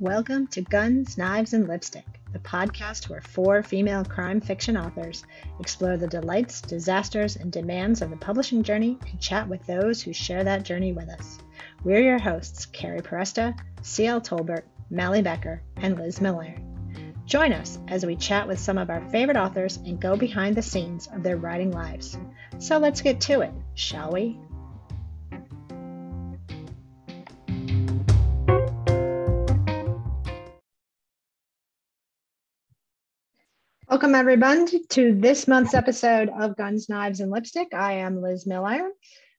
Welcome to Guns, Knives, and Lipstick, the podcast where four female crime fiction authors explore the delights, disasters, and demands of the publishing journey and chat with those who share that journey with us. We're your hosts, Carrie Poresta, C.L. Tolbert, Mally Becker, and Liz Miller. Join us as we chat with some of our favorite authors and go behind the scenes of their writing lives. So let's get to it, shall we? Welcome, everyone, to this month's episode of Guns, Knives, and Lipstick. I am Liz Miller.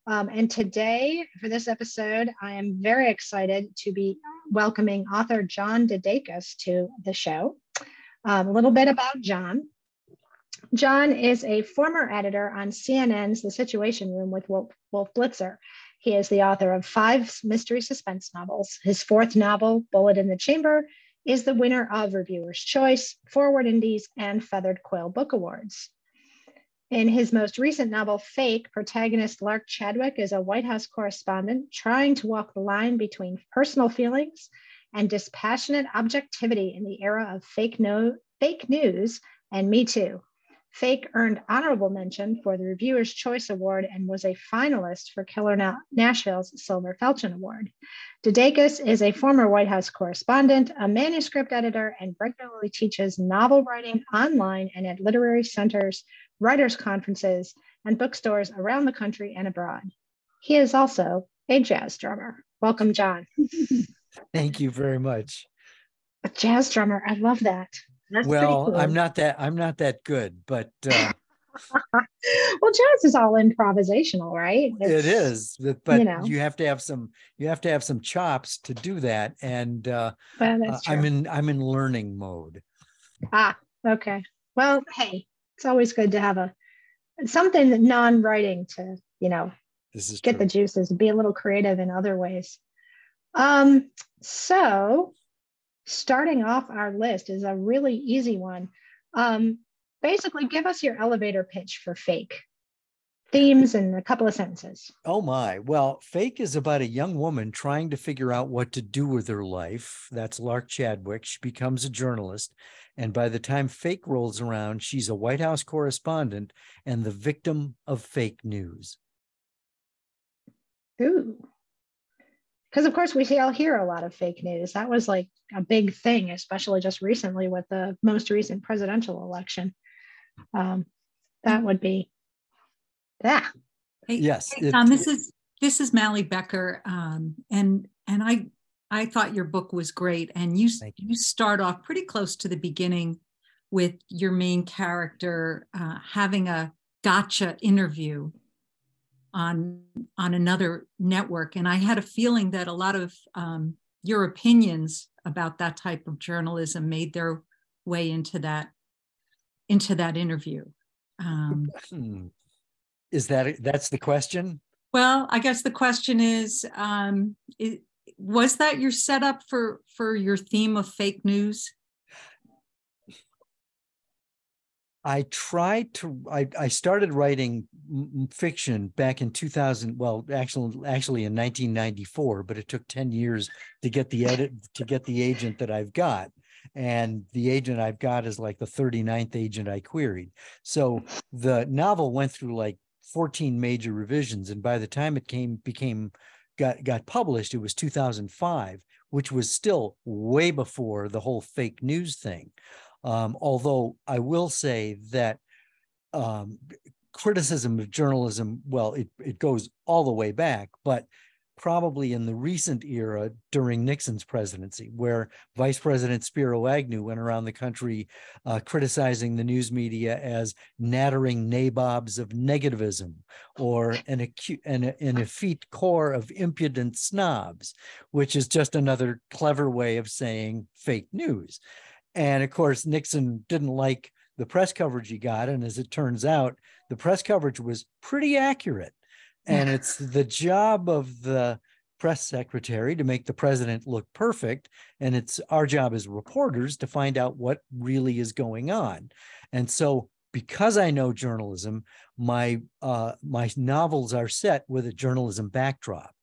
Um, and today, for this episode, I am very excited to be welcoming author John DeDakis to the show. Um, a little bit about John. John is a former editor on CNN's The Situation Room with Wolf, Wolf Blitzer. He is the author of five mystery suspense novels. His fourth novel, Bullet in the Chamber, is the winner of Reviewer's Choice, Foreword Indies, and Feathered Quill Book Awards. In his most recent novel, Fake, protagonist Lark Chadwick is a White House correspondent trying to walk the line between personal feelings and dispassionate objectivity in the era of fake, no, fake news and Me Too. Fake earned honorable mention for the Reviewer's Choice Award and was a finalist for Killer Nashville's Silver Falchion Award. DeDakis is a former White House correspondent, a manuscript editor, and regularly teaches novel writing online and at literary centers, writers' conferences, and bookstores around the country and abroad. He is also a jazz drummer. Welcome, John. Thank you very much. A jazz drummer. I love that. That's well, cool. I'm not that I'm not that good, but uh, well, jazz is all improvisational, right? It's, it is, but you, know. you, have to have some you have to have some chops to do that, and uh, well, uh, I'm in I'm in learning mode. Ah, okay. Well, hey, it's always good to have a something non-writing to you know this is get true. the juices, be a little creative in other ways. Um, so starting off our list is a really easy one. Um, basically, give us your elevator pitch for Fake themes in a couple of sentences. Oh my. Well, Fake is about a young woman trying to figure out what to do with her life. That's Lark Chadwick. She becomes a journalist. And by the time Fake rolls around, she's a White House correspondent and the victim of fake news. Ooh because of course we see all hear a lot of fake news. That was like a big thing especially just recently with the most recent presidential election. Um, that would be yeah hey, yes hey, Tom, this is this is Mally Becker um, and and I I thought your book was great and you you. you start off pretty close to the beginning with your main character uh, having a gotcha interview on on another network and i had a feeling that a lot of um, your opinions about that type of journalism made their way into that into that interview um, hmm. is that that's the question well i guess the question is um, it, was that your setup for for your theme of fake news I tried to. I, I started writing fiction back in 2000. Well, actually, actually in 1994, but it took 10 years to get the edit to get the agent that I've got, and the agent I've got is like the 39th agent I queried. So the novel went through like 14 major revisions, and by the time it came became got got published, it was 2005, which was still way before the whole fake news thing. Um, although I will say that um, criticism of journalism, well, it, it goes all the way back, but probably in the recent era during Nixon's presidency, where Vice President Spiro Agnew went around the country uh, criticizing the news media as nattering nabobs of negativism or an, acute, an, an effete corps of impudent snobs, which is just another clever way of saying fake news. And of course, Nixon didn't like the press coverage he got. And as it turns out, the press coverage was pretty accurate. And it's the job of the press secretary to make the president look perfect. And it's our job as reporters to find out what really is going on. And so, because I know journalism, my uh, my novels are set with a journalism backdrop,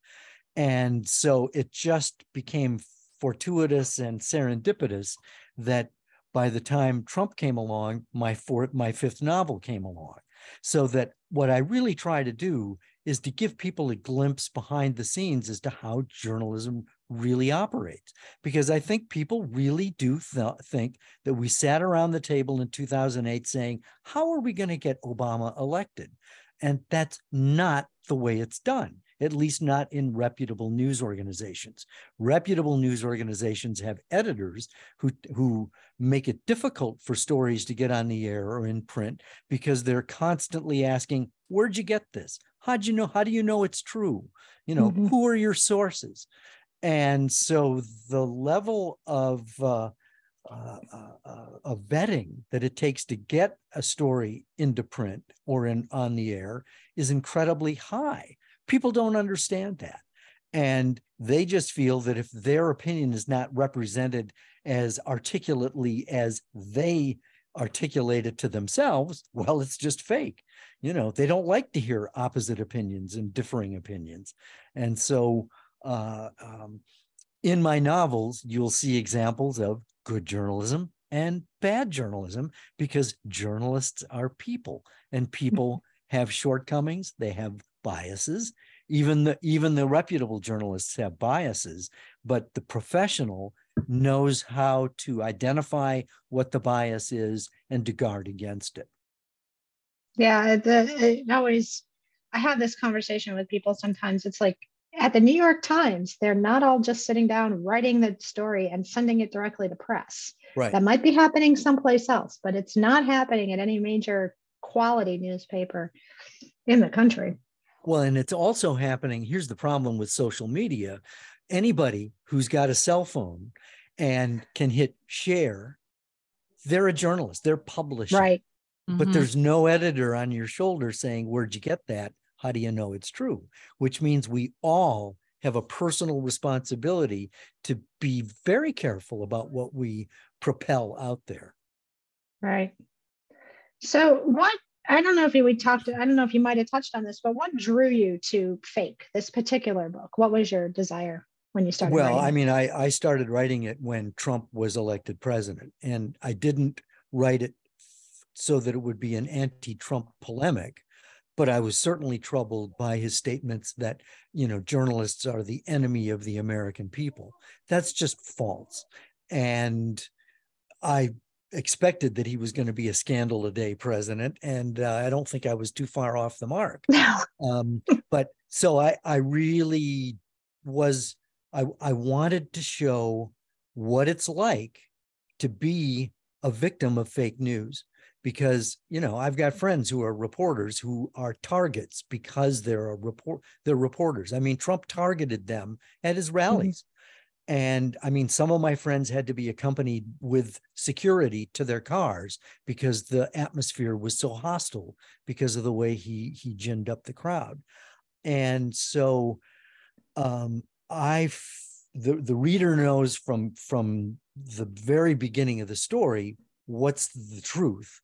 and so it just became fortuitous and serendipitous that by the time Trump came along, my fourth, my fifth novel came along. So that what I really try to do is to give people a glimpse behind the scenes as to how journalism really operates. Because I think people really do th- think that we sat around the table in 2008 saying, how are we going to get Obama elected? And that's not the way it's done at least not in reputable news organizations. Reputable news organizations have editors who, who make it difficult for stories to get on the air or in print because they're constantly asking, where'd you get this? How'd you know? How do you know it's true? You know, mm-hmm. who are your sources? And so the level of uh, uh, uh, uh, of vetting that it takes to get a story into print or in on the air is incredibly high people don't understand that. And they just feel that if their opinion is not represented as articulately as they articulate it to themselves well it's just fake. You know they don't like to hear opposite opinions and differing opinions. And so uh, um, in my novels you'll see examples of good journalism and bad journalism because journalists are people and people have shortcomings they have biases. Even the even the reputable journalists have biases, but the professional knows how to identify what the bias is and to guard against it. Yeah, the, it always. I have this conversation with people sometimes. It's like at the New York Times, they're not all just sitting down writing the story and sending it directly to press. Right. That might be happening someplace else, but it's not happening at any major quality newspaper in the country. Well, and it's also happening. Here's the problem with social media anybody who's got a cell phone and can hit share, they're a journalist, they're publishing. Right. But mm-hmm. there's no editor on your shoulder saying, Where'd you get that? How do you know it's true? Which means we all have a personal responsibility to be very careful about what we propel out there. Right. So, what I don't know if you we talked. I don't know if you might have touched on this, but what drew you to fake this particular book? What was your desire when you started? Well? I mean, I I started writing it when Trump was elected president, and I didn't write it so that it would be an anti-Trump polemic, but I was certainly troubled by his statements that you know journalists are the enemy of the American people. That's just false, and I expected that he was going to be a scandal a day president, and uh, I don't think I was too far off the mark. um, but so I, I really was. I, I wanted to show what it's like to be a victim of fake news because you know I've got friends who are reporters who are targets because they're a report they're reporters. I mean Trump targeted them at his mm-hmm. And I mean, some of my friends had to be accompanied with security to their cars because the atmosphere was so hostile because of the way he he ginned up the crowd. And so um, I the the reader knows from from the very beginning of the story what's the truth,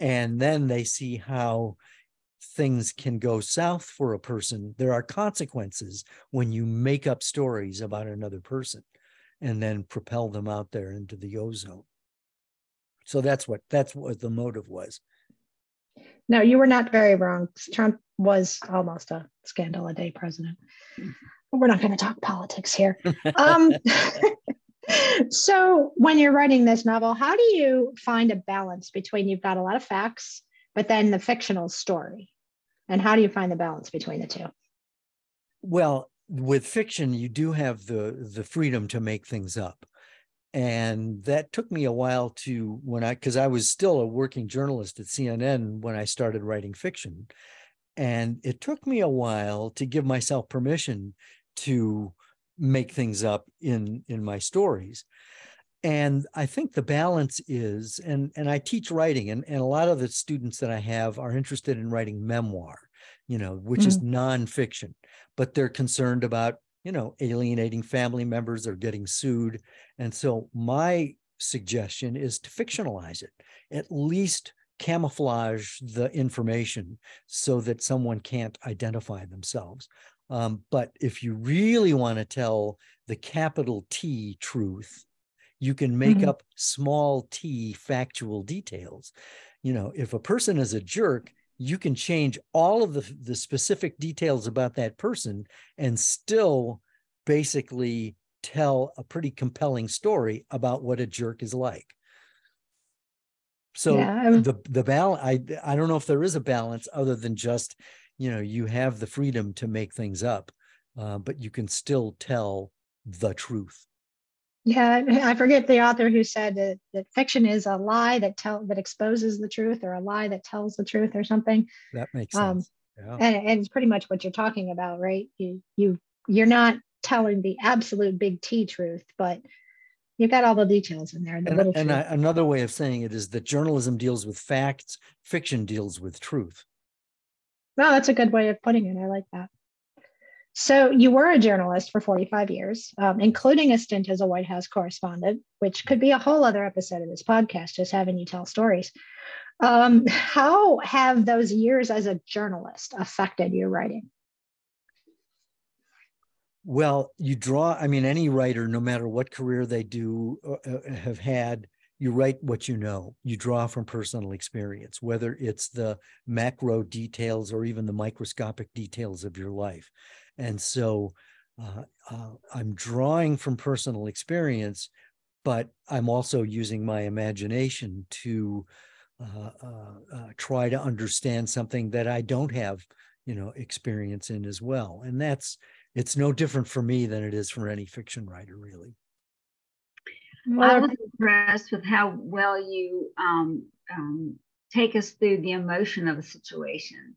and then they see how things can go south for a person, there are consequences when you make up stories about another person and then propel them out there into the ozone. So that's what that's what the motive was. No, you were not very wrong. Trump was almost a scandal a day president. We're not going to talk politics here. um, so when you're writing this novel, how do you find a balance between you've got a lot of facts, but then the fictional story? And how do you find the balance between the two? Well, with fiction, you do have the the freedom to make things up. And that took me a while to when I because I was still a working journalist at CNN when I started writing fiction. And it took me a while to give myself permission to make things up in in my stories and i think the balance is and and i teach writing and, and a lot of the students that i have are interested in writing memoir you know which mm-hmm. is nonfiction but they're concerned about you know alienating family members or getting sued and so my suggestion is to fictionalize it at least camouflage the information so that someone can't identify themselves Um, but if you really want to tell the capital T truth, you can make mm-hmm. up small t factual details. You know, if a person is a jerk, you can change all of the, the specific details about that person and still basically tell a pretty compelling story about what a jerk is like. So yeah, the the balance I I don't know if there is a balance other than just you know you have the freedom to make things up, uh, but you can still tell the truth. Yeah, I forget the author who said that, that fiction is a lie that tell that exposes the truth, or a lie that tells the truth, or something. That makes um, sense. Um, yeah. and, and it's pretty much what you're talking about, right? You you you're not telling the absolute big T truth, but you've got all the details in there. The and, and I, another way of saying it is that journalism deals with facts, fiction deals with truth. Well, that's a good way of putting it. I like that. So you were a journalist for 45 years, um, including a stint as a White House correspondent, which could be a whole other episode of this podcast, just having you tell stories. Um, how have those years as a journalist affected your writing? Well, you draw, I mean, any writer, no matter what career they do, uh, uh, have had, you write what you know. You draw from personal experience, whether it's the macro details or even the microscopic details of your life. And so uh, uh, I'm drawing from personal experience, but I'm also using my imagination to uh, uh try to understand something that I don't have, you know, experience in as well. And that's it's no different for me than it is for any fiction writer, really. I was impressed with how well you um, um, take us through the emotion of a situation.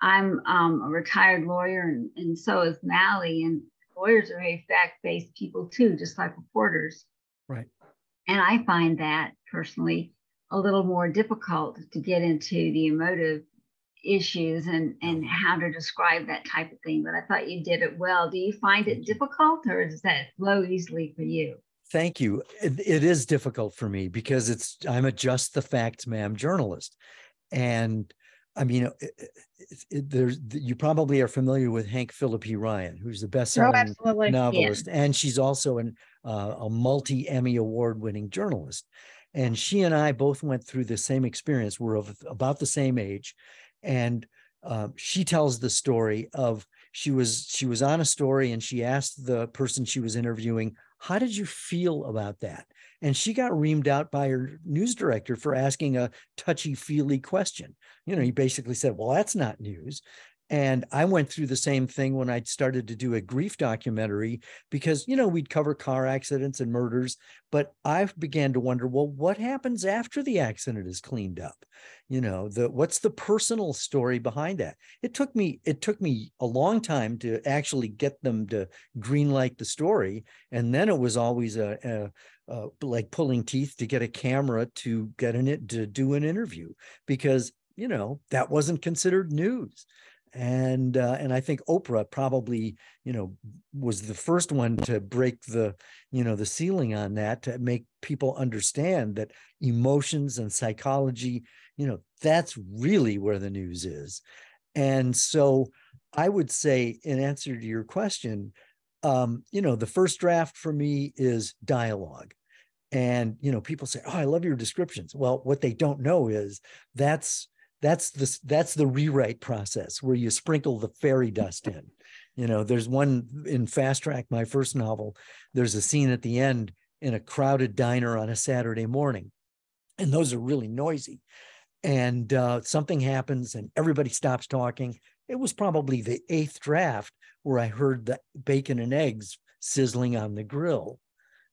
I'm um, a retired lawyer, and, and so is Mally, and lawyers are very fact-based people too, just like reporters. Right. And I find that personally a little more difficult to get into the emotive issues and and how to describe that type of thing but i thought you did it well. Do you find it difficult or does that flow easily for you? Thank you. It, it is difficult for me because it's i'm a just the facts ma'am journalist. And i mean it, it, there's you probably are familiar with hank phillippi ryan who's the best-selling oh, novelist yeah. and she's also an uh, a multi emmy award winning journalist and she and i both went through the same experience we're of about the same age and uh, she tells the story of she was she was on a story and she asked the person she was interviewing how did you feel about that and she got reamed out by her news director for asking a touchy feely question you know he basically said well that's not news and I went through the same thing when I started to do a grief documentary because, you know, we'd cover car accidents and murders, but I began to wonder, well, what happens after the accident is cleaned up? You know, the what's the personal story behind that? It took me, it took me a long time to actually get them to green light the story. And then it was always a, a uh, like pulling teeth to get a camera to get in it to do an interview because you know that wasn't considered news. And uh, and I think Oprah probably you know was the first one to break the you know the ceiling on that to make people understand that emotions and psychology you know that's really where the news is. And so I would say in answer to your question um, you know the first draft for me is dialogue and you know people say oh I love your descriptions. Well what they don't know is that's that's the that's the rewrite process where you sprinkle the fairy dust in. You know there's one in fast track my first novel there's a scene at the end in a crowded diner on a saturday morning and those are really noisy and uh, something happens and everybody stops talking. It was probably the eighth draft where i heard the bacon and eggs sizzling on the grill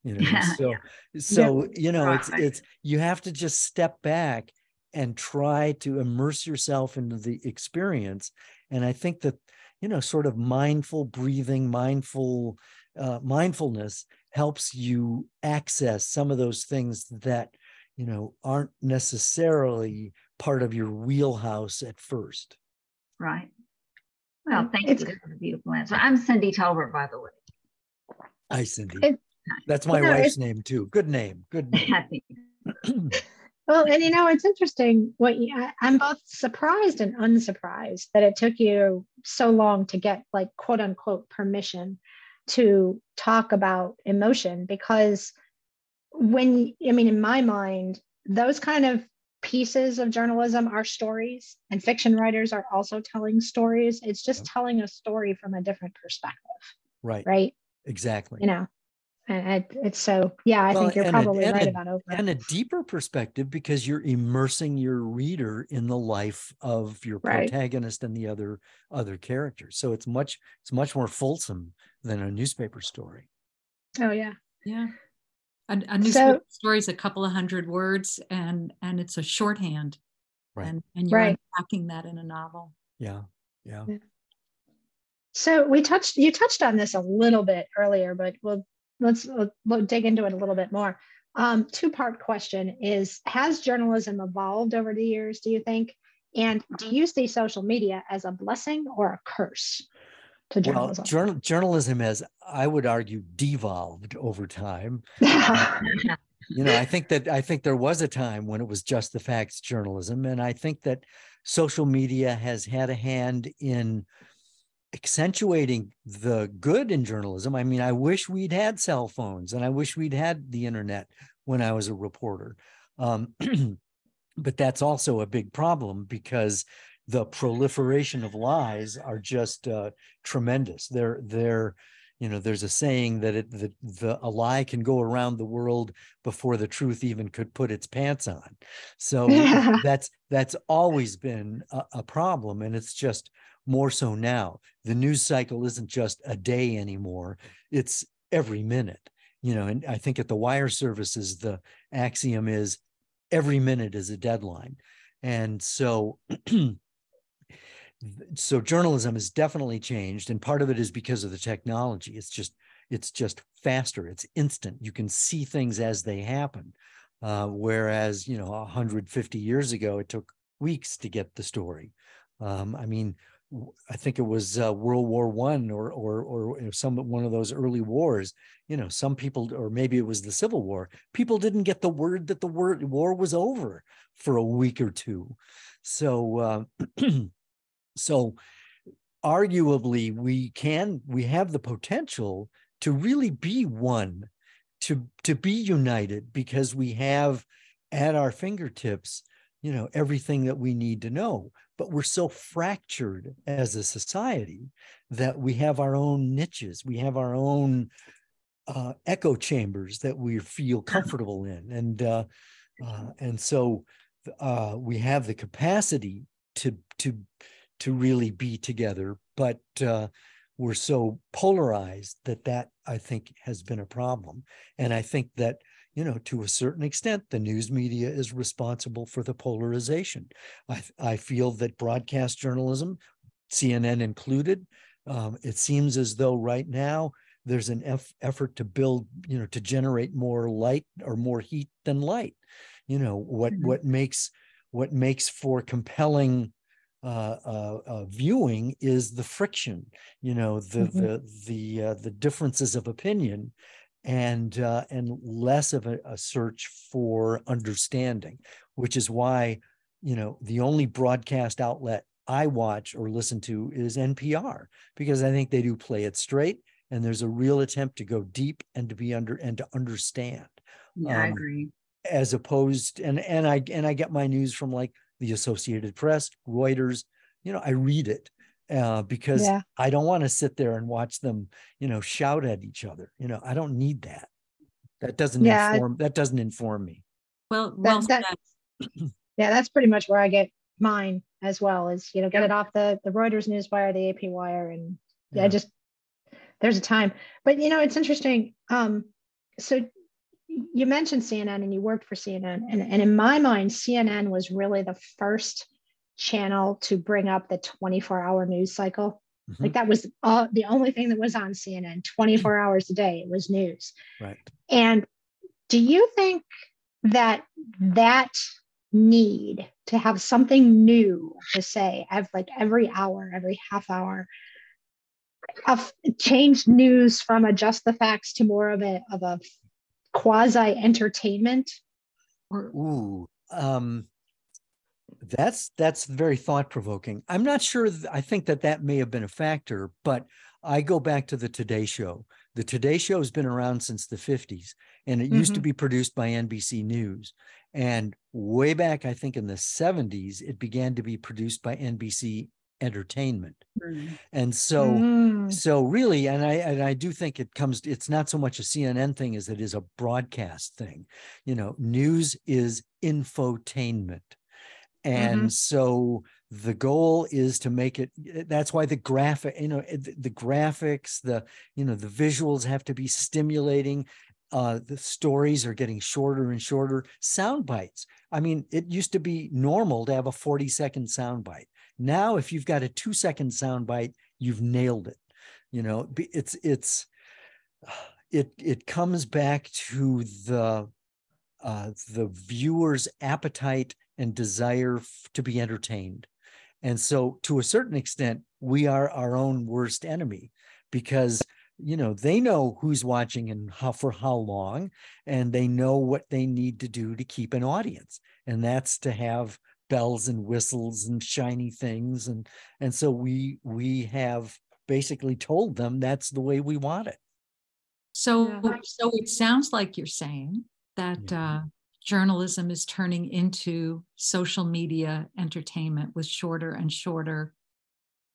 you know yeah, so yeah. so you know it's it's you have to just step back and try to immerse yourself into the experience. And I think that, you know, sort of mindful breathing, mindful uh, mindfulness helps you access some of those things that, you know, aren't necessarily part of your wheelhouse at first. Right. Well, thank it's, you for the beautiful answer. I'm Cindy Tolbert, by the way. Hi, Cindy. It, That's my wife's name too. Good name. Good name. well, and you know, it's interesting. What you, I, I'm both surprised and unsurprised that it took you so long to get like quote unquote permission to talk about emotion because when I mean, in my mind, those kind of pieces of journalism are stories, and fiction writers are also telling stories. It's just yep. telling a story from a different perspective. Right. Right. Exactly. You know, and it's so yeah. I well, think you're probably a, right a, about Oprah. And a deeper perspective because you're immersing your reader in the life of your right. protagonist and the other other characters. So it's much it's much more fulsome than a newspaper story. Oh yeah. Yeah. A, a newspaper so, story is a couple of hundred words and and it's a shorthand. Right. And, and you're right. unpacking that in a novel. Yeah. Yeah. yeah. So we touched you touched on this a little bit earlier, but we'll let's, let's dig into it a little bit more. Um, two part question is Has journalism evolved over the years, do you think? And do you see social media as a blessing or a curse? to journalism? Well, journal, journalism has, I would argue, devolved over time. you know, I think that I think there was a time when it was just the facts journalism, and I think that social media has had a hand in accentuating the good in journalism. I mean, I wish we'd had cell phones, and I wish we'd had the internet when I was a reporter. Um, but that's also a big problem because the proliferation of lies are just uh, tremendous. They're they're you know there's a saying that it the, the a lie can go around the world before the truth even could put its pants on. So yeah. that's that's always been a, a problem, and it's just more so now. The news cycle isn't just a day anymore; it's every minute. You know, and I think at the wire services, the axiom is every minute is a deadline. And so so journalism has definitely changed and part of it is because of the technology it's just it's just faster it's instant you can see things as they happen uh, whereas you know 150 years ago it took weeks to get the story um, i mean i think it was uh, world war one or or or some one of those early wars you know some people or maybe it was the civil war people didn't get the word that the word war was over for a week or two. So uh, So arguably we can we have the potential to really be one to to be united because we have at our fingertips you know everything that we need to know but we're so fractured as a society that we have our own niches we have our own uh, echo chambers that we feel comfortable in and uh, uh, and so uh, we have the capacity to to to really be together. But uh, we're so polarized that that I think has been a problem. And I think that you know to a certain extent the news media is responsible for the polarization. I I feel that broadcast journalism, CNN included, um, it seems as though right now there's an eff- effort to build you know to generate more light or more heat than light. You know what mm-hmm. what makes what makes for compelling uh, uh, uh, viewing is the friction, you know, the mm-hmm. the the uh, the differences of opinion, and uh, and less of a, a, search for understanding, which is why, you know, the only broadcast outlet I watch or listen to is NPR because I think they do play it straight, and there's a real attempt to go deep and to be under and to understand. Yeah, um, I agree. As opposed, and and I and I get my news from like the Associated Press, Reuters. You know, I read it uh, because yeah. I don't want to sit there and watch them, you know, shout at each other. You know, I don't need that. That doesn't yeah. inform. That doesn't inform me. Well, well, that, that, yeah, that's pretty much where I get mine as well. Is you know, get it off the the Reuters news wire, the AP wire, and yeah, yeah just there's a time. But you know, it's interesting. Um, so you mentioned CNN and you worked for CNN. And, and in my mind, CNN was really the first channel to bring up the 24 hour news cycle. Mm-hmm. Like that was all, the only thing that was on CNN 24 hours a day. It was news. Right. And do you think that that need to have something new to say every, like every hour, every half hour, of changed news from a just the facts to more of a of a quasi entertainment? Ooh, um, that's that's very thought provoking. I'm not sure. Th- I think that that may have been a factor, but I go back to the Today Show. The Today Show has been around since the 50s, and it mm-hmm. used to mm-hmm. be produced by NBC News. And way back, I think in the 70s, it began to be produced by NBC Entertainment. Mm. And so, mm. so really, and I and I do think it comes. It's not so much a CNN thing as it is a broadcast thing. You know, news is infotainment. And mm-hmm. so the goal is to make it eh, that's why the graphic you know eh, the graphics the you know the visuals have to be stimulating. Uh the stories are getting shorter and shorter. Sound bites i mean it used to be normal to have a 40 second sound bite. Now if you've got a 2 second sound bite you've nailed it. You know it's it's it it comes back to the uh the viewer's appetite and desire to be entertained and so, to a certain extent, we are our own worst enemy because you know they know who's watching and how for how long and they know what they need to do to keep an audience and that's to have bells and whistles and shiny things and and so we we have basically told them that's the way we want it so yeah. so it sounds like you're saying that yeah. uh journalism is turning into social media entertainment with shorter and shorter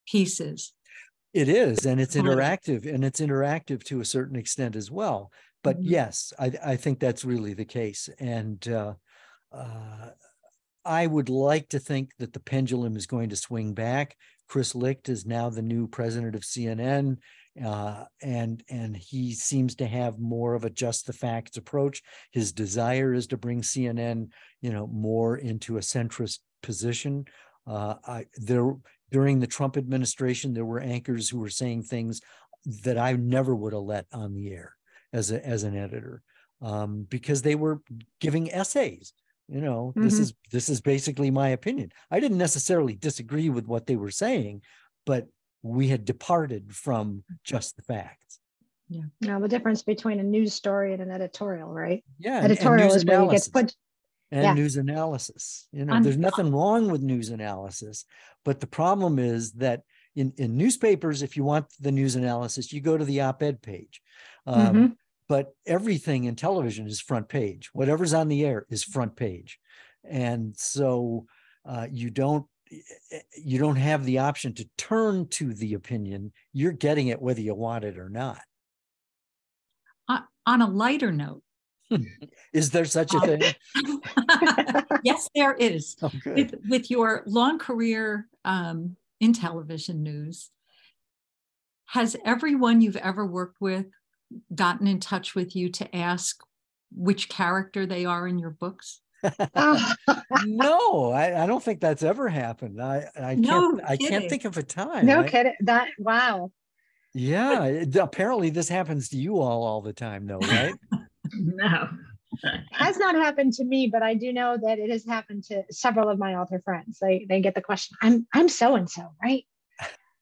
pieces. It is, and it's interactive, and it's interactive to a certain extent as well. But mm-hmm. yes, I, I, think that's really the case. And uh, uh, I would like to think that the pendulum is going to swing back. Chris Licht is now the new president of CNN uh, and and he seems to have more of a just the facts approach. His desire is to bring CNN, you know, more into a centrist position. Uh, I, there during the Trump administration, there were anchors who were saying things that I never would have let on the air as a as an editor um, because they were giving essays. You know, mm-hmm. this is this is basically my opinion. I didn't necessarily disagree with what they were saying, but we had departed from just the facts. Yeah. Now the difference between a news story and an editorial, right? Yeah. Editorial is where you get put and yeah. news analysis. You know, there's nothing wrong with news analysis, but the problem is that in, in newspapers, if you want the news analysis, you go to the op-ed page. Um, mm-hmm. But everything in television is front page. Whatever's on the air is front page, and so uh, you don't you don't have the option to turn to the opinion. You're getting it whether you want it or not. Uh, on a lighter note, is there such a um, thing? yes, there is. Oh, with, with, your long career um, in television news, has everyone you've ever worked with gotten in touch with you to ask which character they are in your books? no, I, I, don't think that's ever happened. I, I no can't I can't think of a time. No kidding. That wow. Yeah, it, apparently this happens to you all all the time, though, right? no. has not happened to me, but I do know that it has happened to several of my author friends. They they get the question, "I'm I'm so and so, right?"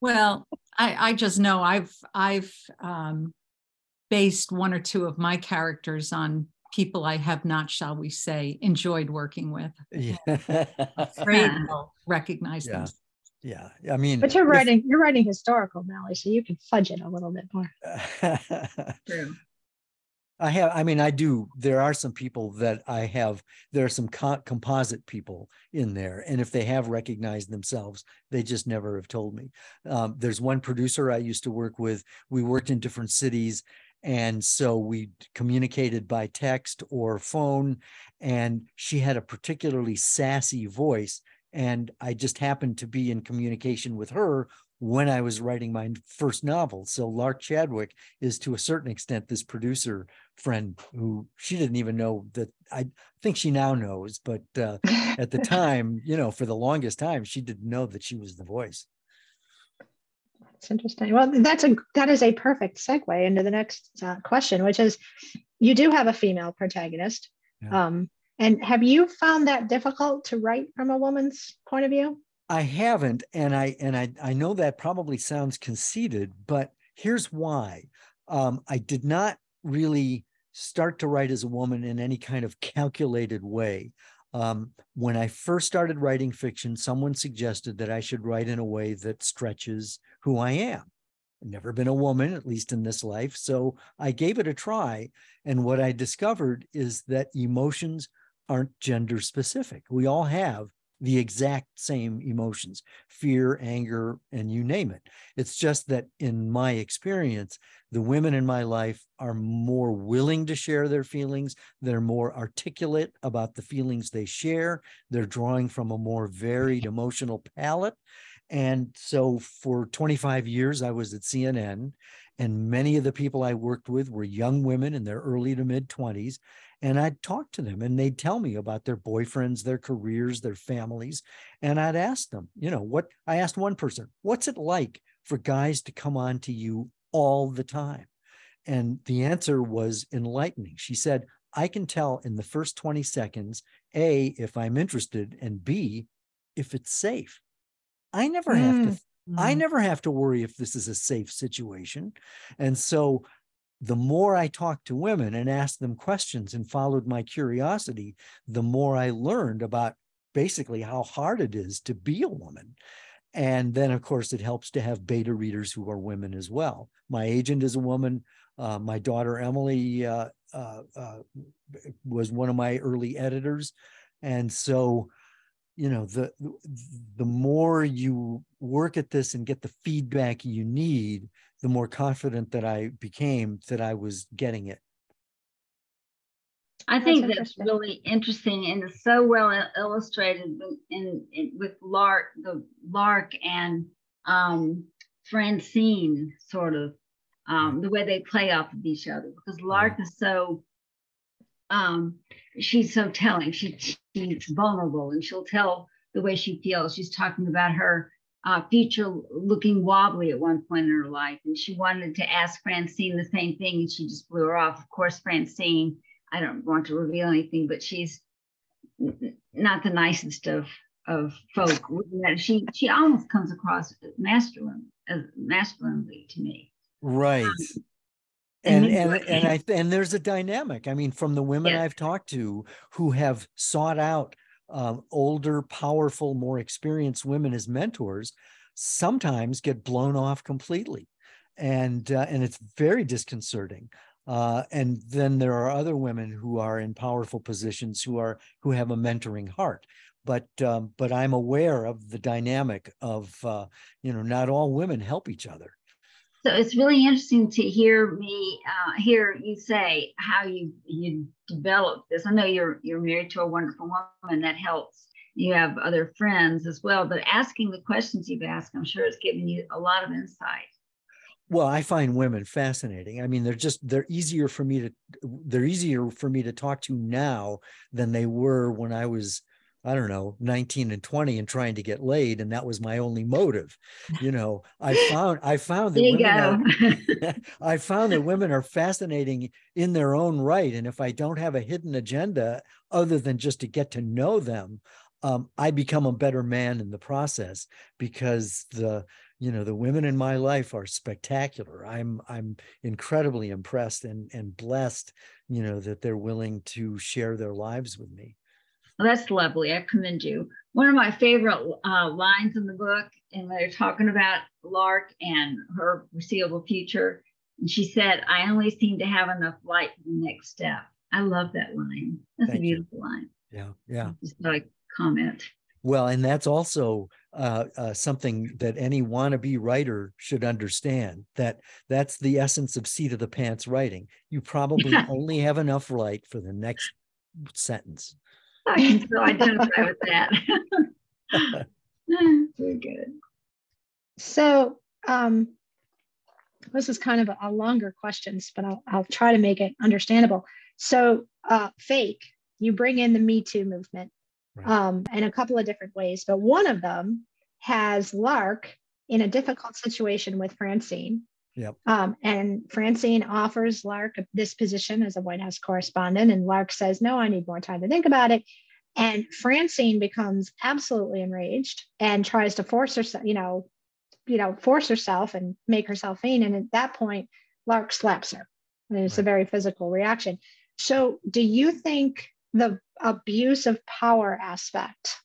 Well, I I just know I've I've um, based one or two of my characters on people I have not, shall we say, enjoyed working with. Yeah. Afraid they'll recognize yeah. them. Yeah. I mean But you're writing you're writing historical, Mally, so you can fudge it a little bit more. True. I have, I mean, I do. There are some people that I have, there are some co- composite people in there. And if they have recognized themselves, they just never have told me. Um, there's one producer I used to work with. We worked in different cities and so we communicated by text or phone. And she had a particularly sassy voice. And I just happened to be in communication with her when I was writing my first novel. So Lark Chadwick is to a certain extent this producer friend who she didn't even know that I think she now knows, but uh, at the time, you know, for the longest time, she didn't know that she was the voice. It's interesting. Well, that's a that is a perfect segue into the next uh, question, which is, you do have a female protagonist, yeah. um, and have you found that difficult to write from a woman's point of view? I haven't, and I and I I know that probably sounds conceited, but here's why. Um, I did not really start to write as a woman in any kind of calculated way. Um, when I first started writing fiction, someone suggested that I should write in a way that stretches who I am. I've never been a woman, at least in this life. So I gave it a try. And what I discovered is that emotions aren't gender specific. We all have the exact same emotions fear, anger, and you name it. It's just that in my experience, the women in my life are more willing to share their feelings. They're more articulate about the feelings they share. They're drawing from a more varied emotional palette. And so for 25 years, I was at CNN, and many of the people I worked with were young women in their early to mid 20s. And I'd talk to them and they'd tell me about their boyfriends, their careers, their families. And I'd ask them, you know, what I asked one person, what's it like for guys to come on to you all the time? And the answer was enlightening. She said, I can tell in the first 20 seconds, A, if I'm interested, and B, if it's safe. I never mm. have to mm. I never have to worry if this is a safe situation. And so the more I talked to women and asked them questions and followed my curiosity, the more I learned about basically how hard it is to be a woman. And then, of course, it helps to have beta readers who are women as well. My agent is a woman. Uh, my daughter Emily uh, uh, uh was one of my early editors, and so you know the the more you work at this and get the feedback you need the more confident that i became that i was getting it. I think that's, that's really interesting and it's so well illustrated in, in with lark the lark and um, francine sort of um, the way they play off of each other because lark is so um, she's so telling. She, she's vulnerable and she'll tell the way she feels. She's talking about her uh, future looking wobbly at one point in her life. And she wanted to ask Francine the same thing and she just blew her off. Of course, Francine, I don't want to reveal anything, but she's not the nicest of of folk. She she almost comes across masculine as masculinely to me. Right. Um, and and and I and there's a dynamic. I mean, from the women yes. I've talked to who have sought out um, older, powerful, more experienced women as mentors, sometimes get blown off completely, and uh, and it's very disconcerting. Uh, and then there are other women who are in powerful positions who are who have a mentoring heart. But um, but I'm aware of the dynamic of uh, you know not all women help each other so it's really interesting to hear me uh, hear you say how you you developed this. I know you're you're married to a wonderful woman that helps. You have other friends as well, but asking the questions you've asked, I'm sure it's given you a lot of insight. Well, I find women fascinating. I mean, they're just they're easier for me to they're easier for me to talk to now than they were when I was I don't know, 19 and 20 and trying to get laid. And that was my only motive. You know, I found, I found that women are, I found that women are fascinating in their own right. And if I don't have a hidden agenda other than just to get to know them, um, I become a better man in the process because the, you know, the women in my life are spectacular. I'm, I'm incredibly impressed and, and blessed, you know, that they're willing to share their lives with me. Well, that's lovely. I commend you. One of my favorite uh, lines in the book, and they're talking about Lark and her foreseeable future. And she said, I only seem to have enough light for the next step. I love that line. That's Thank a beautiful you. line. Yeah, yeah. Just like comment. Well, and that's also uh, uh, something that any wannabe writer should understand. That that's the essence of seat of the pants writing. You probably only have enough light for the next sentence. I can still identify with that. Very good. So um, this is kind of a, a longer questions, but I'll, I'll try to make it understandable. So uh, fake, you bring in the Me Too movement right. um, in a couple of different ways, but one of them has Lark in a difficult situation with Francine. Yep. Um, and Francine offers Lark this position as a White House correspondent, and Lark says, "No, I need more time to think about it." And Francine becomes absolutely enraged and tries to force herself, you know, you know, force herself and make herself faint. And at that point, Lark slaps her. And it's right. a very physical reaction. So, do you think the abuse of power aspect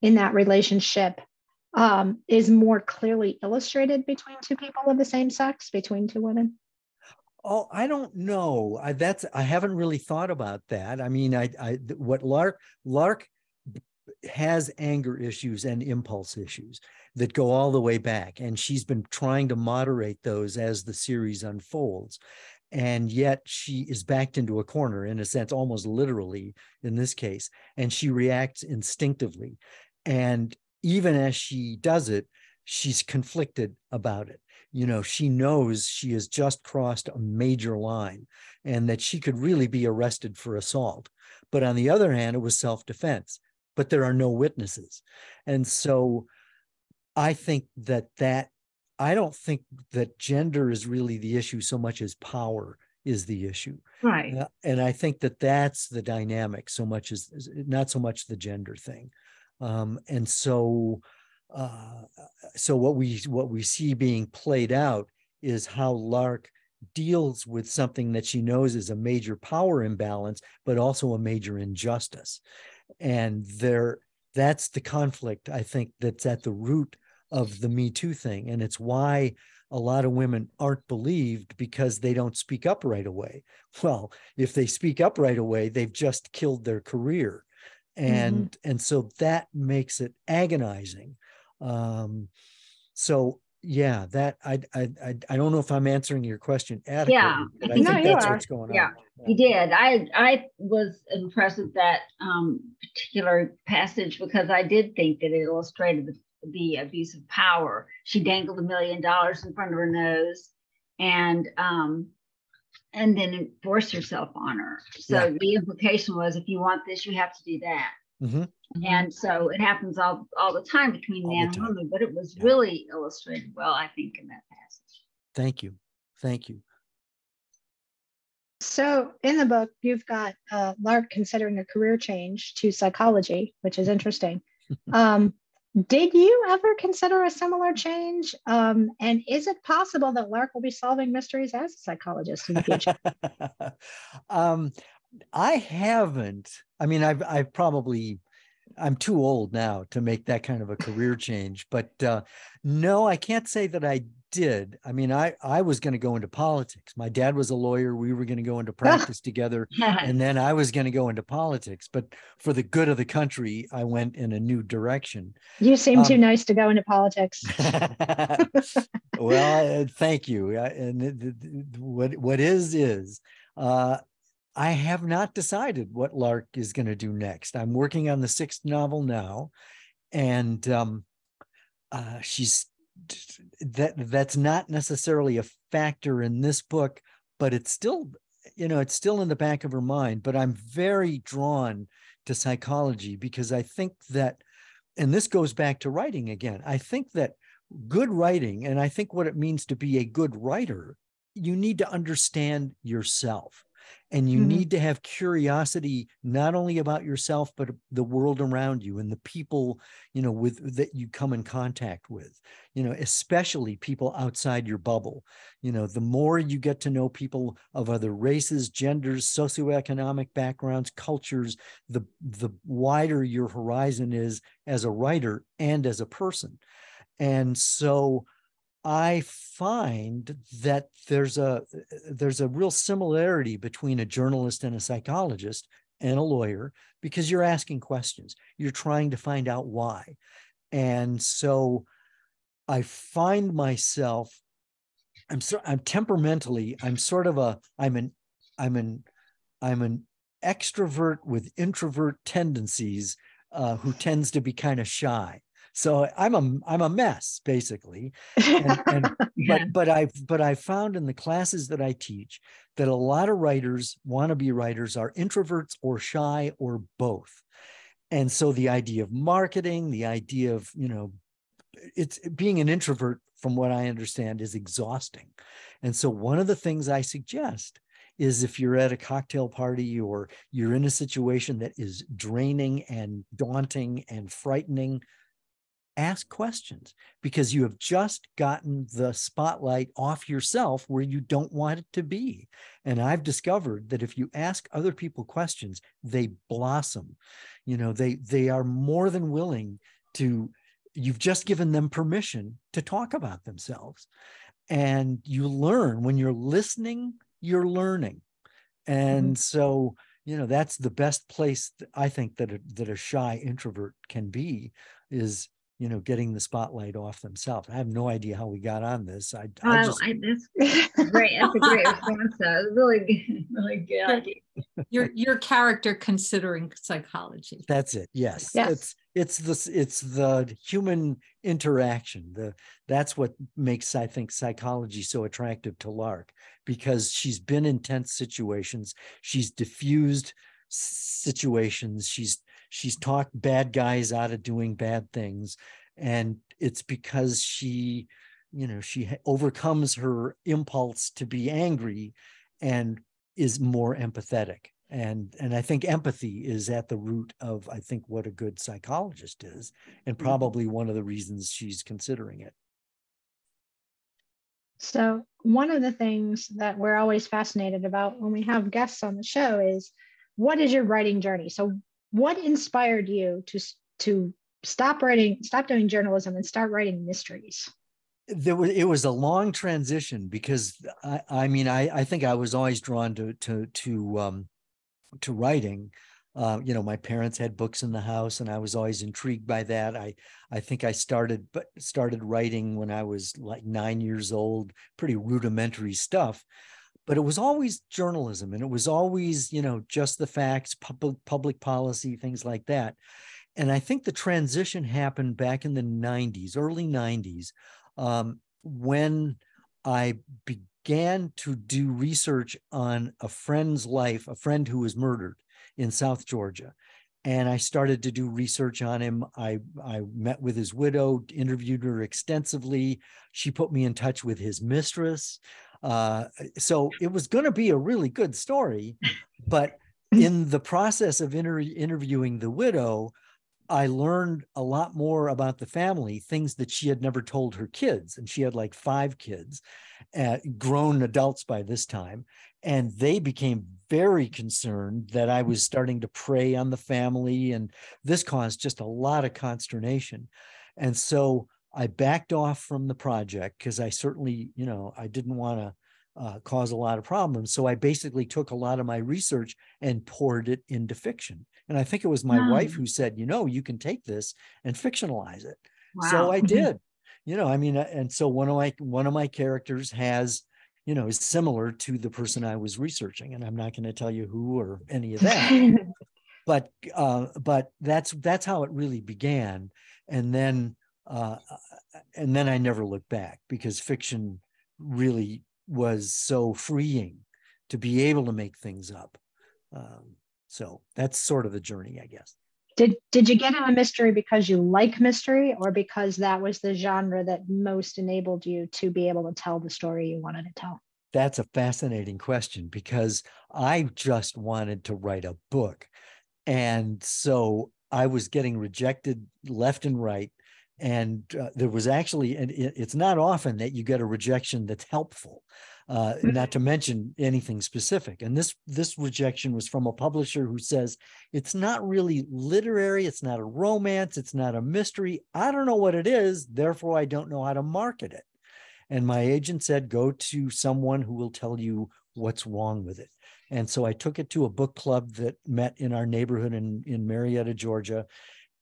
in that relationship um, is more clearly illustrated between two people of the same sex, between two women? Oh, I don't know. I, that's I haven't really thought about that. I mean, I, I what Lark Lark has anger issues and impulse issues that go all the way back, and she's been trying to moderate those as the series unfolds. And yet she is backed into a corner in a sense, almost literally in this case, and she reacts instinctively. And even as she does it, she's conflicted about it. You know, she knows she has just crossed a major line and that she could really be arrested for assault. But on the other hand, it was self defense, but there are no witnesses. And so I think that that, I don't think that gender is really the issue so much as power is the issue. Right. Uh, and I think that that's the dynamic so much as not so much the gender thing. Um, and so, uh, so what we what we see being played out is how Lark deals with something that she knows is a major power imbalance, but also a major injustice, and there that's the conflict I think that's at the root of the Me Too thing, and it's why a lot of women aren't believed because they don't speak up right away. Well, if they speak up right away, they've just killed their career and mm-hmm. and so that makes it agonizing um so yeah that I, I i don't know if i'm answering your question adequately yeah but i think no, that's are. what's going yeah. on yeah you did i i was impressed with that um particular passage because i did think that it illustrated the, the abuse of power she dangled a million dollars in front of her nose and um and then force yourself on her. So yeah. the implication was if you want this, you have to do that. Mm-hmm. And so it happens all, all the time between all man and woman, but it was yeah. really illustrated well, I think, in that passage. Thank you. Thank you. So in the book, you've got uh, Lark considering a career change to psychology, which is interesting. um, did you ever consider a similar change? Um, and is it possible that Lark will be solving mysteries as a psychologist in the future? um, I haven't. I mean, I've I've probably I'm too old now to make that kind of a career change. But uh, no, I can't say that I did. I mean, I I was going to go into politics. My dad was a lawyer. We were going to go into practice together, and then I was going to go into politics. But for the good of the country, I went in a new direction. You seem um, too nice to go into politics. well, thank you. And what what is is. Uh, I have not decided what Lark is going to do next. I'm working on the sixth novel now, and um, uh, she's that that's not necessarily a factor in this book, but it's still, you know, it's still in the back of her mind. But I'm very drawn to psychology because I think that, and this goes back to writing again. I think that good writing, and I think what it means to be a good writer, you need to understand yourself and you mm-hmm. need to have curiosity not only about yourself but the world around you and the people you know with that you come in contact with you know especially people outside your bubble you know the more you get to know people of other races genders socioeconomic backgrounds cultures the the wider your horizon is as a writer and as a person and so I find that there's a there's a real similarity between a journalist and a psychologist and a lawyer because you're asking questions. You're trying to find out why. And so I find myself I'm so I'm temperamentally I'm sort of a I'm an I'm an I'm an extrovert with introvert tendencies uh, who tends to be kind of shy so I'm a I'm a mess basically. And, and but but I've but I found in the classes that I teach that a lot of writers, wannabe writers, are introverts or shy or both. And so the idea of marketing, the idea of, you know, it's being an introvert, from what I understand, is exhausting. And so one of the things I suggest is if you're at a cocktail party or you're in a situation that is draining and daunting and frightening ask questions because you have just gotten the spotlight off yourself where you don't want it to be. And I've discovered that if you ask other people questions, they blossom. You know, they they are more than willing to you've just given them permission to talk about themselves. And you learn when you're listening, you're learning. And mm-hmm. so, you know, that's the best place I think that a, that a shy introvert can be is you know, getting the spotlight off themselves. I have no idea how we got on this. I, I well, just... I, that's great. That's a great response. That was really good. Really good. Your your character considering psychology. That's it. Yes. Yes. It's it's the it's the human interaction. The that's what makes I think psychology so attractive to Lark because she's been in tense situations. She's diffused situations. She's she's talked bad guys out of doing bad things and it's because she you know she overcomes her impulse to be angry and is more empathetic. And and i think empathy is at the root of i think what a good psychologist is and mm-hmm. probably one of the reasons she's considering it. So one of the things that we're always fascinated about when we have guests on the show is what is your writing journey? So what inspired you to to stop writing stop doing journalism and start writing mysteries? There was it was a long transition because i i mean i i think i was always drawn to to to um to writing. Uh, you know my parents had books in the house and i was always intrigued by that. I i think i started but started writing when i was like nine years old pretty rudimentary stuff but it was always journalism and it was always you know just the facts public public policy things like that and i think the transition happened back in the 90s early 90s um, when i began to do research on a friend's life a friend who was murdered in south georgia and I started to do research on him. I, I met with his widow, interviewed her extensively. She put me in touch with his mistress. Uh, so it was going to be a really good story, but in the process of inter- interviewing the widow, I learned a lot more about the family, things that she had never told her kids. And she had like five kids, uh, grown adults by this time. And they became very concerned that I was starting to prey on the family. And this caused just a lot of consternation. And so I backed off from the project because I certainly, you know, I didn't want to uh, cause a lot of problems. So I basically took a lot of my research and poured it into fiction. And I think it was my wow. wife who said, you know, you can take this and fictionalize it. Wow. So I did. You know, I mean, uh, and so one of my one of my characters has, you know, is similar to the person I was researching, and I'm not going to tell you who or any of that. but uh, but that's that's how it really began, and then uh, and then I never looked back because fiction really was so freeing to be able to make things up. Um, so that's sort of the journey, I guess. Did did you get into mystery because you like mystery, or because that was the genre that most enabled you to be able to tell the story you wanted to tell? That's a fascinating question because I just wanted to write a book, and so I was getting rejected left and right and uh, there was actually and it's not often that you get a rejection that's helpful uh, mm-hmm. not to mention anything specific. And this this rejection was from a publisher who says it's not really literary it's not a romance it's not a mystery i don't know what it is therefore i don't know how to market it. And my agent said go to someone who will tell you what's wrong with it. And so i took it to a book club that met in our neighborhood in in marietta georgia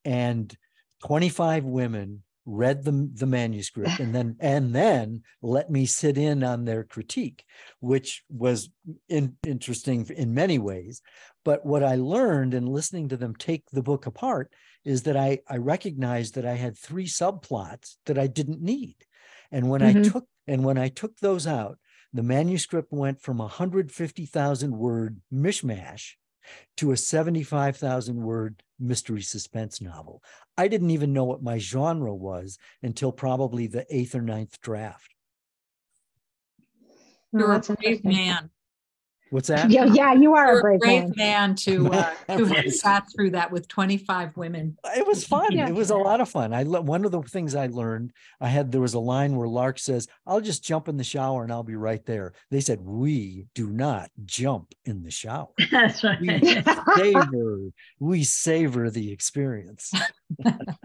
and 25 women read the, the manuscript and then and then let me sit in on their critique which was in, interesting in many ways but what i learned in listening to them take the book apart is that i i recognized that i had three subplots that i didn't need and when mm-hmm. i took and when i took those out the manuscript went from a 150,000 word mishmash to a 75,000 word mystery suspense novel. I didn't even know what my genre was until probably the eighth or ninth draft. You're a oh, brave man. What's that? Yeah, yeah, you are You're a brave, brave man. man to uh, to have sat through that with 25 women. It was fun. Yeah. It was a lot of fun. I le- one of the things I learned, I had there was a line where Lark says, "I'll just jump in the shower and I'll be right there." They said, "We do not jump in the shower. That's We right. savor, we savor the experience."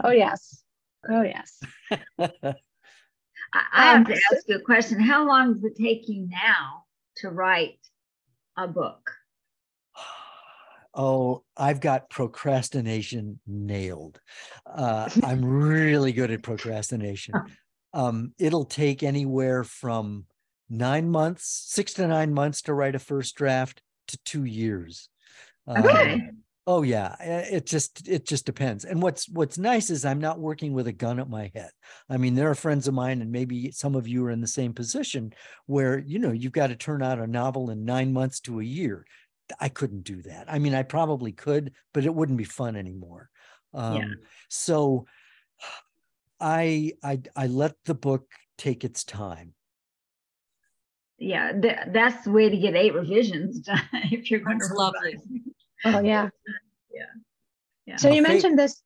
Oh yes. Oh yes. I, I have Um, to ask you a question. How long does it take you now to write a book? Oh, I've got procrastination nailed. Uh, I'm really good at procrastination. Um, it'll take anywhere from nine months, six to nine months to write a first draft to two years. Um, Okay. Oh yeah, eh, it just it just depends. And what's what's nice is I'm not working with a gun at my head. I mean, there are friends of mine, and maybe some of you are in the same position where you know you've got to turn out a novel in nine months to a year. I couldn't do that. I mean, I probably could, but it wouldn't be fun anymore. Um, Yeah. So I I I let the book take its time. Yeah, th- that's the way to get eight revisions done if you're going That's to lovely. Oh yeah. Yeah. So you Fake- mentioned this.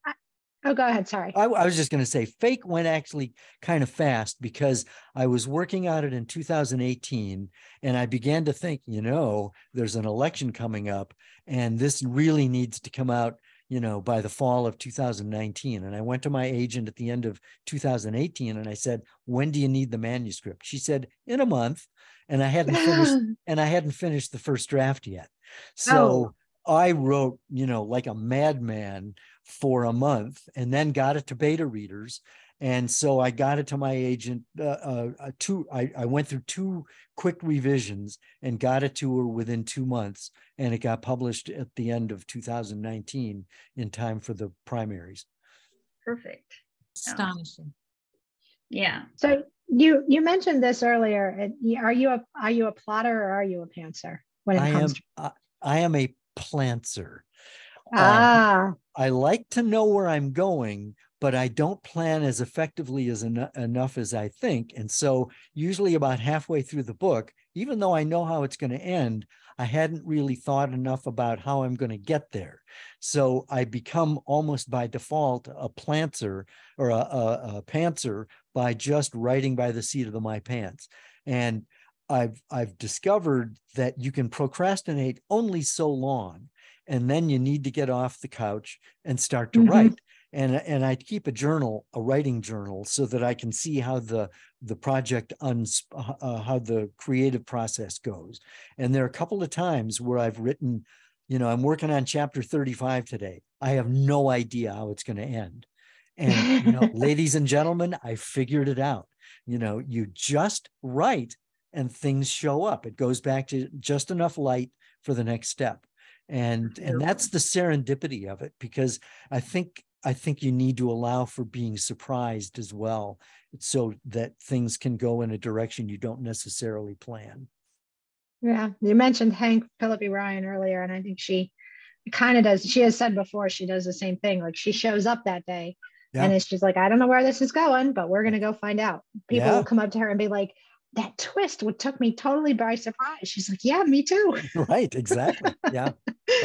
Oh, go ahead. Sorry. I, I was just going to say fake went actually kind of fast because I was working on it in 2018 and I began to think, you know, there's an election coming up and this really needs to come out, you know, by the fall of 2019. And I went to my agent at the end of 2018 and I said, when do you need the manuscript? She said, in a month. And I hadn't finished and I hadn't finished the first draft yet. Oh. So I wrote, you know, like a madman for a month and then got it to beta readers. And so I got it to my agent. Uh, uh, uh, two, I, I went through two quick revisions and got it to her within two months. And it got published at the end of 2019 in time for the primaries. Perfect. Astonishing. Yeah. So you you mentioned this earlier. and Are you a are you a plotter or are you a pantser when it I comes am, to I, I am a planter. ah I like to know where I'm going, but I don't plan as effectively as eno- enough as I think. And so, usually, about halfway through the book, even though I know how it's going to end, I hadn't really thought enough about how I'm going to get there. So, I become almost by default a planter or a, a, a pantser by just writing by the seat of the, my pants. And I've I've discovered that you can procrastinate only so long and then you need to get off the couch and start to Mhm. write. And and i keep a journal a writing journal so that i can see how the the project uns uh, how the creative process goes. And there are a couple of times where i've written you know i'm working on chapter 35 today. I have no idea how it's going to end. And you know ladies and gentlemen i figured it out. You know you just write and things show up it goes back to just enough light for the next step and and that's the serendipity of it because i think i think you need to allow for being surprised as well so that things can go in a direction you don't necessarily plan yeah. You mentioned Hank Phillippi Ryan earlier, and I think she kind of does. She has said before she does the same thing. Like she shows up that day, and it's just like I don't know where this is going, but we're gonna go find out. People Yeah. will come up to her and be like. That twist would took me totally by surprise. She's like, "Yeah, me too." right exactly yeah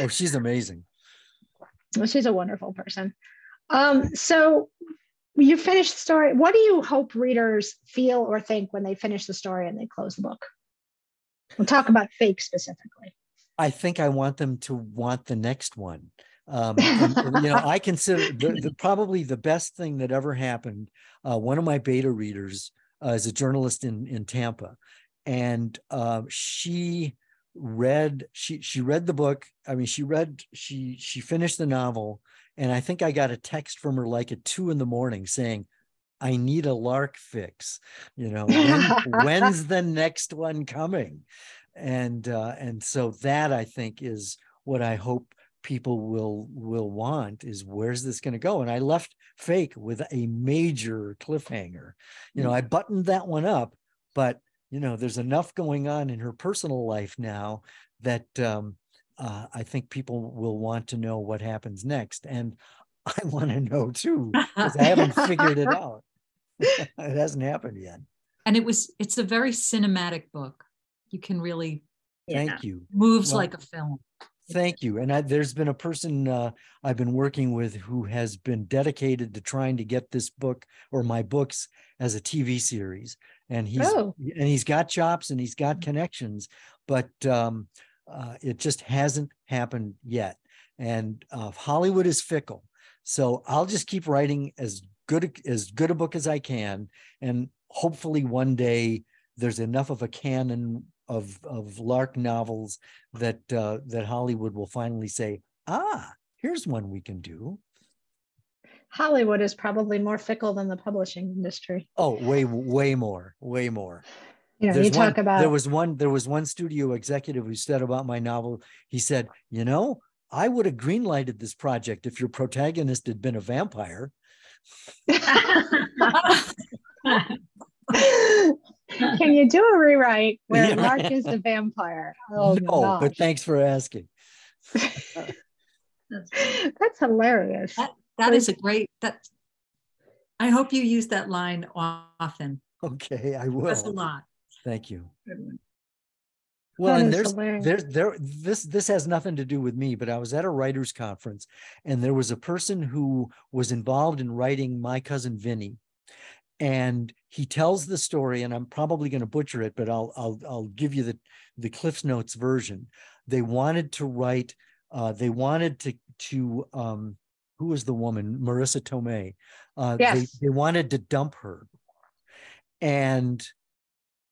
oh she's amazing Well, she's a wonderful person. Um, so you finish the story. What do you hope readers feel or think when they finish the story and they close the book? We'll talk about fake specifically. I think I want them to want the next one. Um, and- and, you know, I consider the, the probably the best thing that ever happened. Uh, one of my beta readers uh, is a journalist in in Tampa, and uh, she read she she read the book. I mean, she read she she finished the novel, and I think I got a text from her like at two in the morning saying. I need a lark fix. You know, when, when's the next one coming? and uh, and so that I think is what I hope people will will want is where's this going to go? And I left fake with a major cliffhanger. You know I buttoned that one up but you know there's enough going on in her personal life now that um, uh, I think people will want to know what happens next. And I want to know too because I haven't figured it out. It hasn't happened yet. And it was it's a very cinematic book. You can really Thank yeah. you. Moves well, like a film. Thank you. And I, there's been a person uh, I've been working with who has been dedicated to trying to get this book or my books as a TV series. And he's oh. and he's got chops and he's got connections, but um, uh, it just hasn't happened yet. And uh, Hollywood is fickle, so I'll just keep writing as good as good a book as I can, and hopefully one day there's enough of a canon of of Lark novels that uh, that Hollywood will finally say, ah, here's one we can do. Hollywood is probably more fickle than the publishing industry. Oh, way way more, way more. You know, you talk one, about there was one there was one studio executive who said about my novel. He said, you know, I would have greenlighted this project if your protagonist had been a vampire. Can you do a rewrite where yeah. Mark is the vampire? Oh, no, but thanks for asking. That's hilarious. That, that is a great that I hope you use that line often. Okay, I will. That's a lot. Thank you. Well, and there's there's there this this has nothing to do with me, but I was at a writers conference and there was a person who was involved in writing My Cousin Vinny and he tells the story and i'm probably going to butcher it but i'll i'll i'll give you the the cliffs notes version. They wanted to write uh, they wanted to to um who was the woman? Marisa tomei. Uh yes. they, they wanted to dump her. And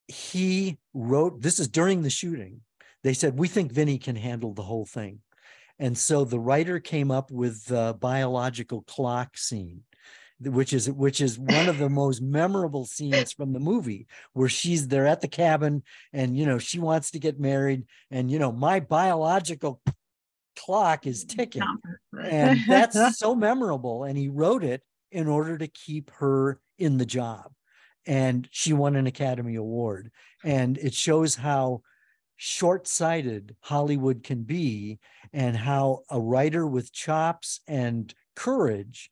he wrote this is during the shooting. They said we think vinny can handle the whole thing. And so the writer came up with the biological clock scene which is which is one of the most memorable scenes from the movie where she's there at the cabin and you know she wants to get married and you know my biological clock is ticking. and that's so memorable. And he wrote it in order to keep her in the job. And she won an academy award. And it shows how short-sighted hollywood can be and how a writer with chops and courage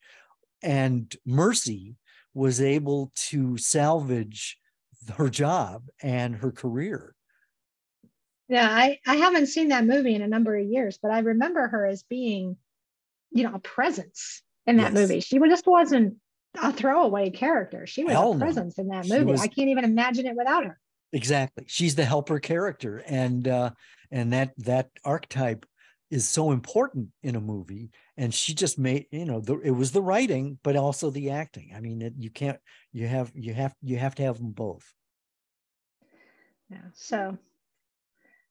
and Mercy was able to salvage her job and her career. Yeah, I, I haven't seen that movie in a number of years, but I remember her as being, you know, a presence in that yes. movie. She just wasn't a throwaway character. She was Hell a presence no. in that movie. Was, I can't even imagine it without her. Exactly. She's the helper character. And uh and that that archetype is so important in a movie and she just made you know the, it was the writing but also the acting. I mean it, you can't you have you have you have to have them both. Yeah so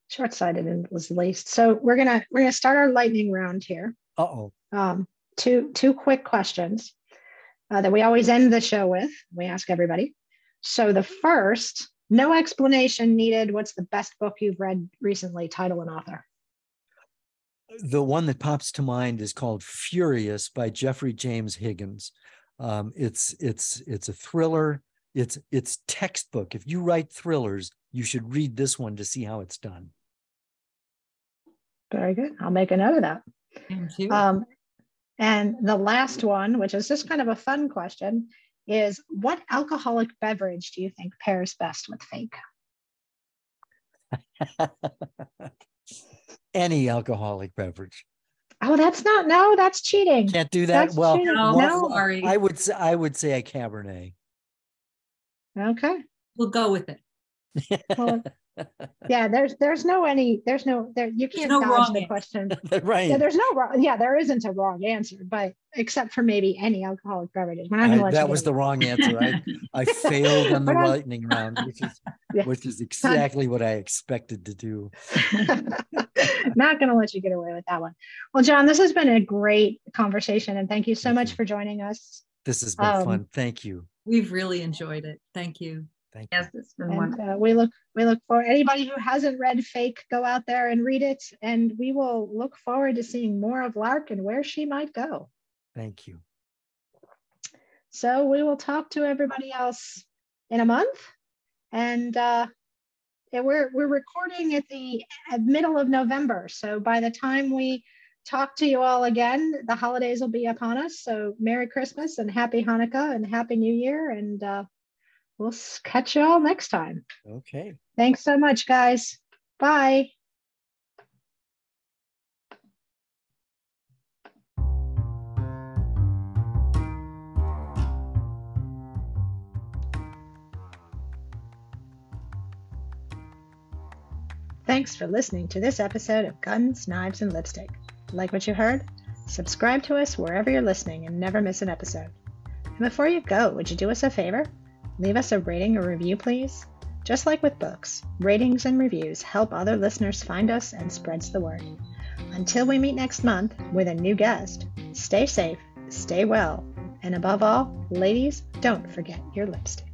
short-sighted and was least so we're gonna we're gonna start our lightning round here. Uh-oh. Um two two quick questions uh, that we always end the show with we ask everybody. So the first no explanation needed. What's the best book you've read recently title and author the one that pops to mind is called Furious by Jeffrey James Higgins. Um, it's it's it's a thriller. It's it's textbook. If you write thrillers, you should read this one to see how it's done. Very good. I'll make a note of that. Thank you. Um, and the last one, which is just kind of a fun question, is what alcoholic beverage do you think pairs best with fake? any alcoholic beverage. Oh, that's not no, that's cheating. Can't do that. That's well, no, well, I would say I would say a Cabernet. Okay. We'll go with it. well, yeah, there's there's no any there's no there you can't no dodge the question. right. Yeah, there's no wrong. Yeah, there isn't a wrong answer, but except for maybe any alcoholic beverages. I, that was the wrong answer. I I failed on the lightning round, which is yeah. which is exactly what I expected to do. Not going to let you get away with that one. Well, John, this has been a great conversation, and thank you so thank much you. for joining us. This has been um, fun. Thank you. We've really enjoyed it. Thank you. Thank you. yes, you. it's been and, uh, we look we look for anybody who hasn't read Fake, go out there and read it, and we will look forward to seeing more of Lark and where she might go. Thank you. So we will talk to everybody else in a month, and uh, yeah, we're we're recording at the at middle of November. So by the time we talk to you all again, the holidays will be upon us. So Merry Christmas and Happy Hanukkah and Happy New Year, and uh, we'll catch you all next time. Okay. Thanks so much, guys. Bye. Thanks for listening to this episode of Guns, Knives, and Lipstick. Like what you heard? Subscribe to us wherever you're listening and never miss an episode. And before you go, would you do us a favor? Leave us a rating or review, please. Just like with books, ratings and reviews help other listeners find us and spreads the word. Until we meet next month with a new guest, stay safe, stay well, and above all, ladies, don't forget your lipstick.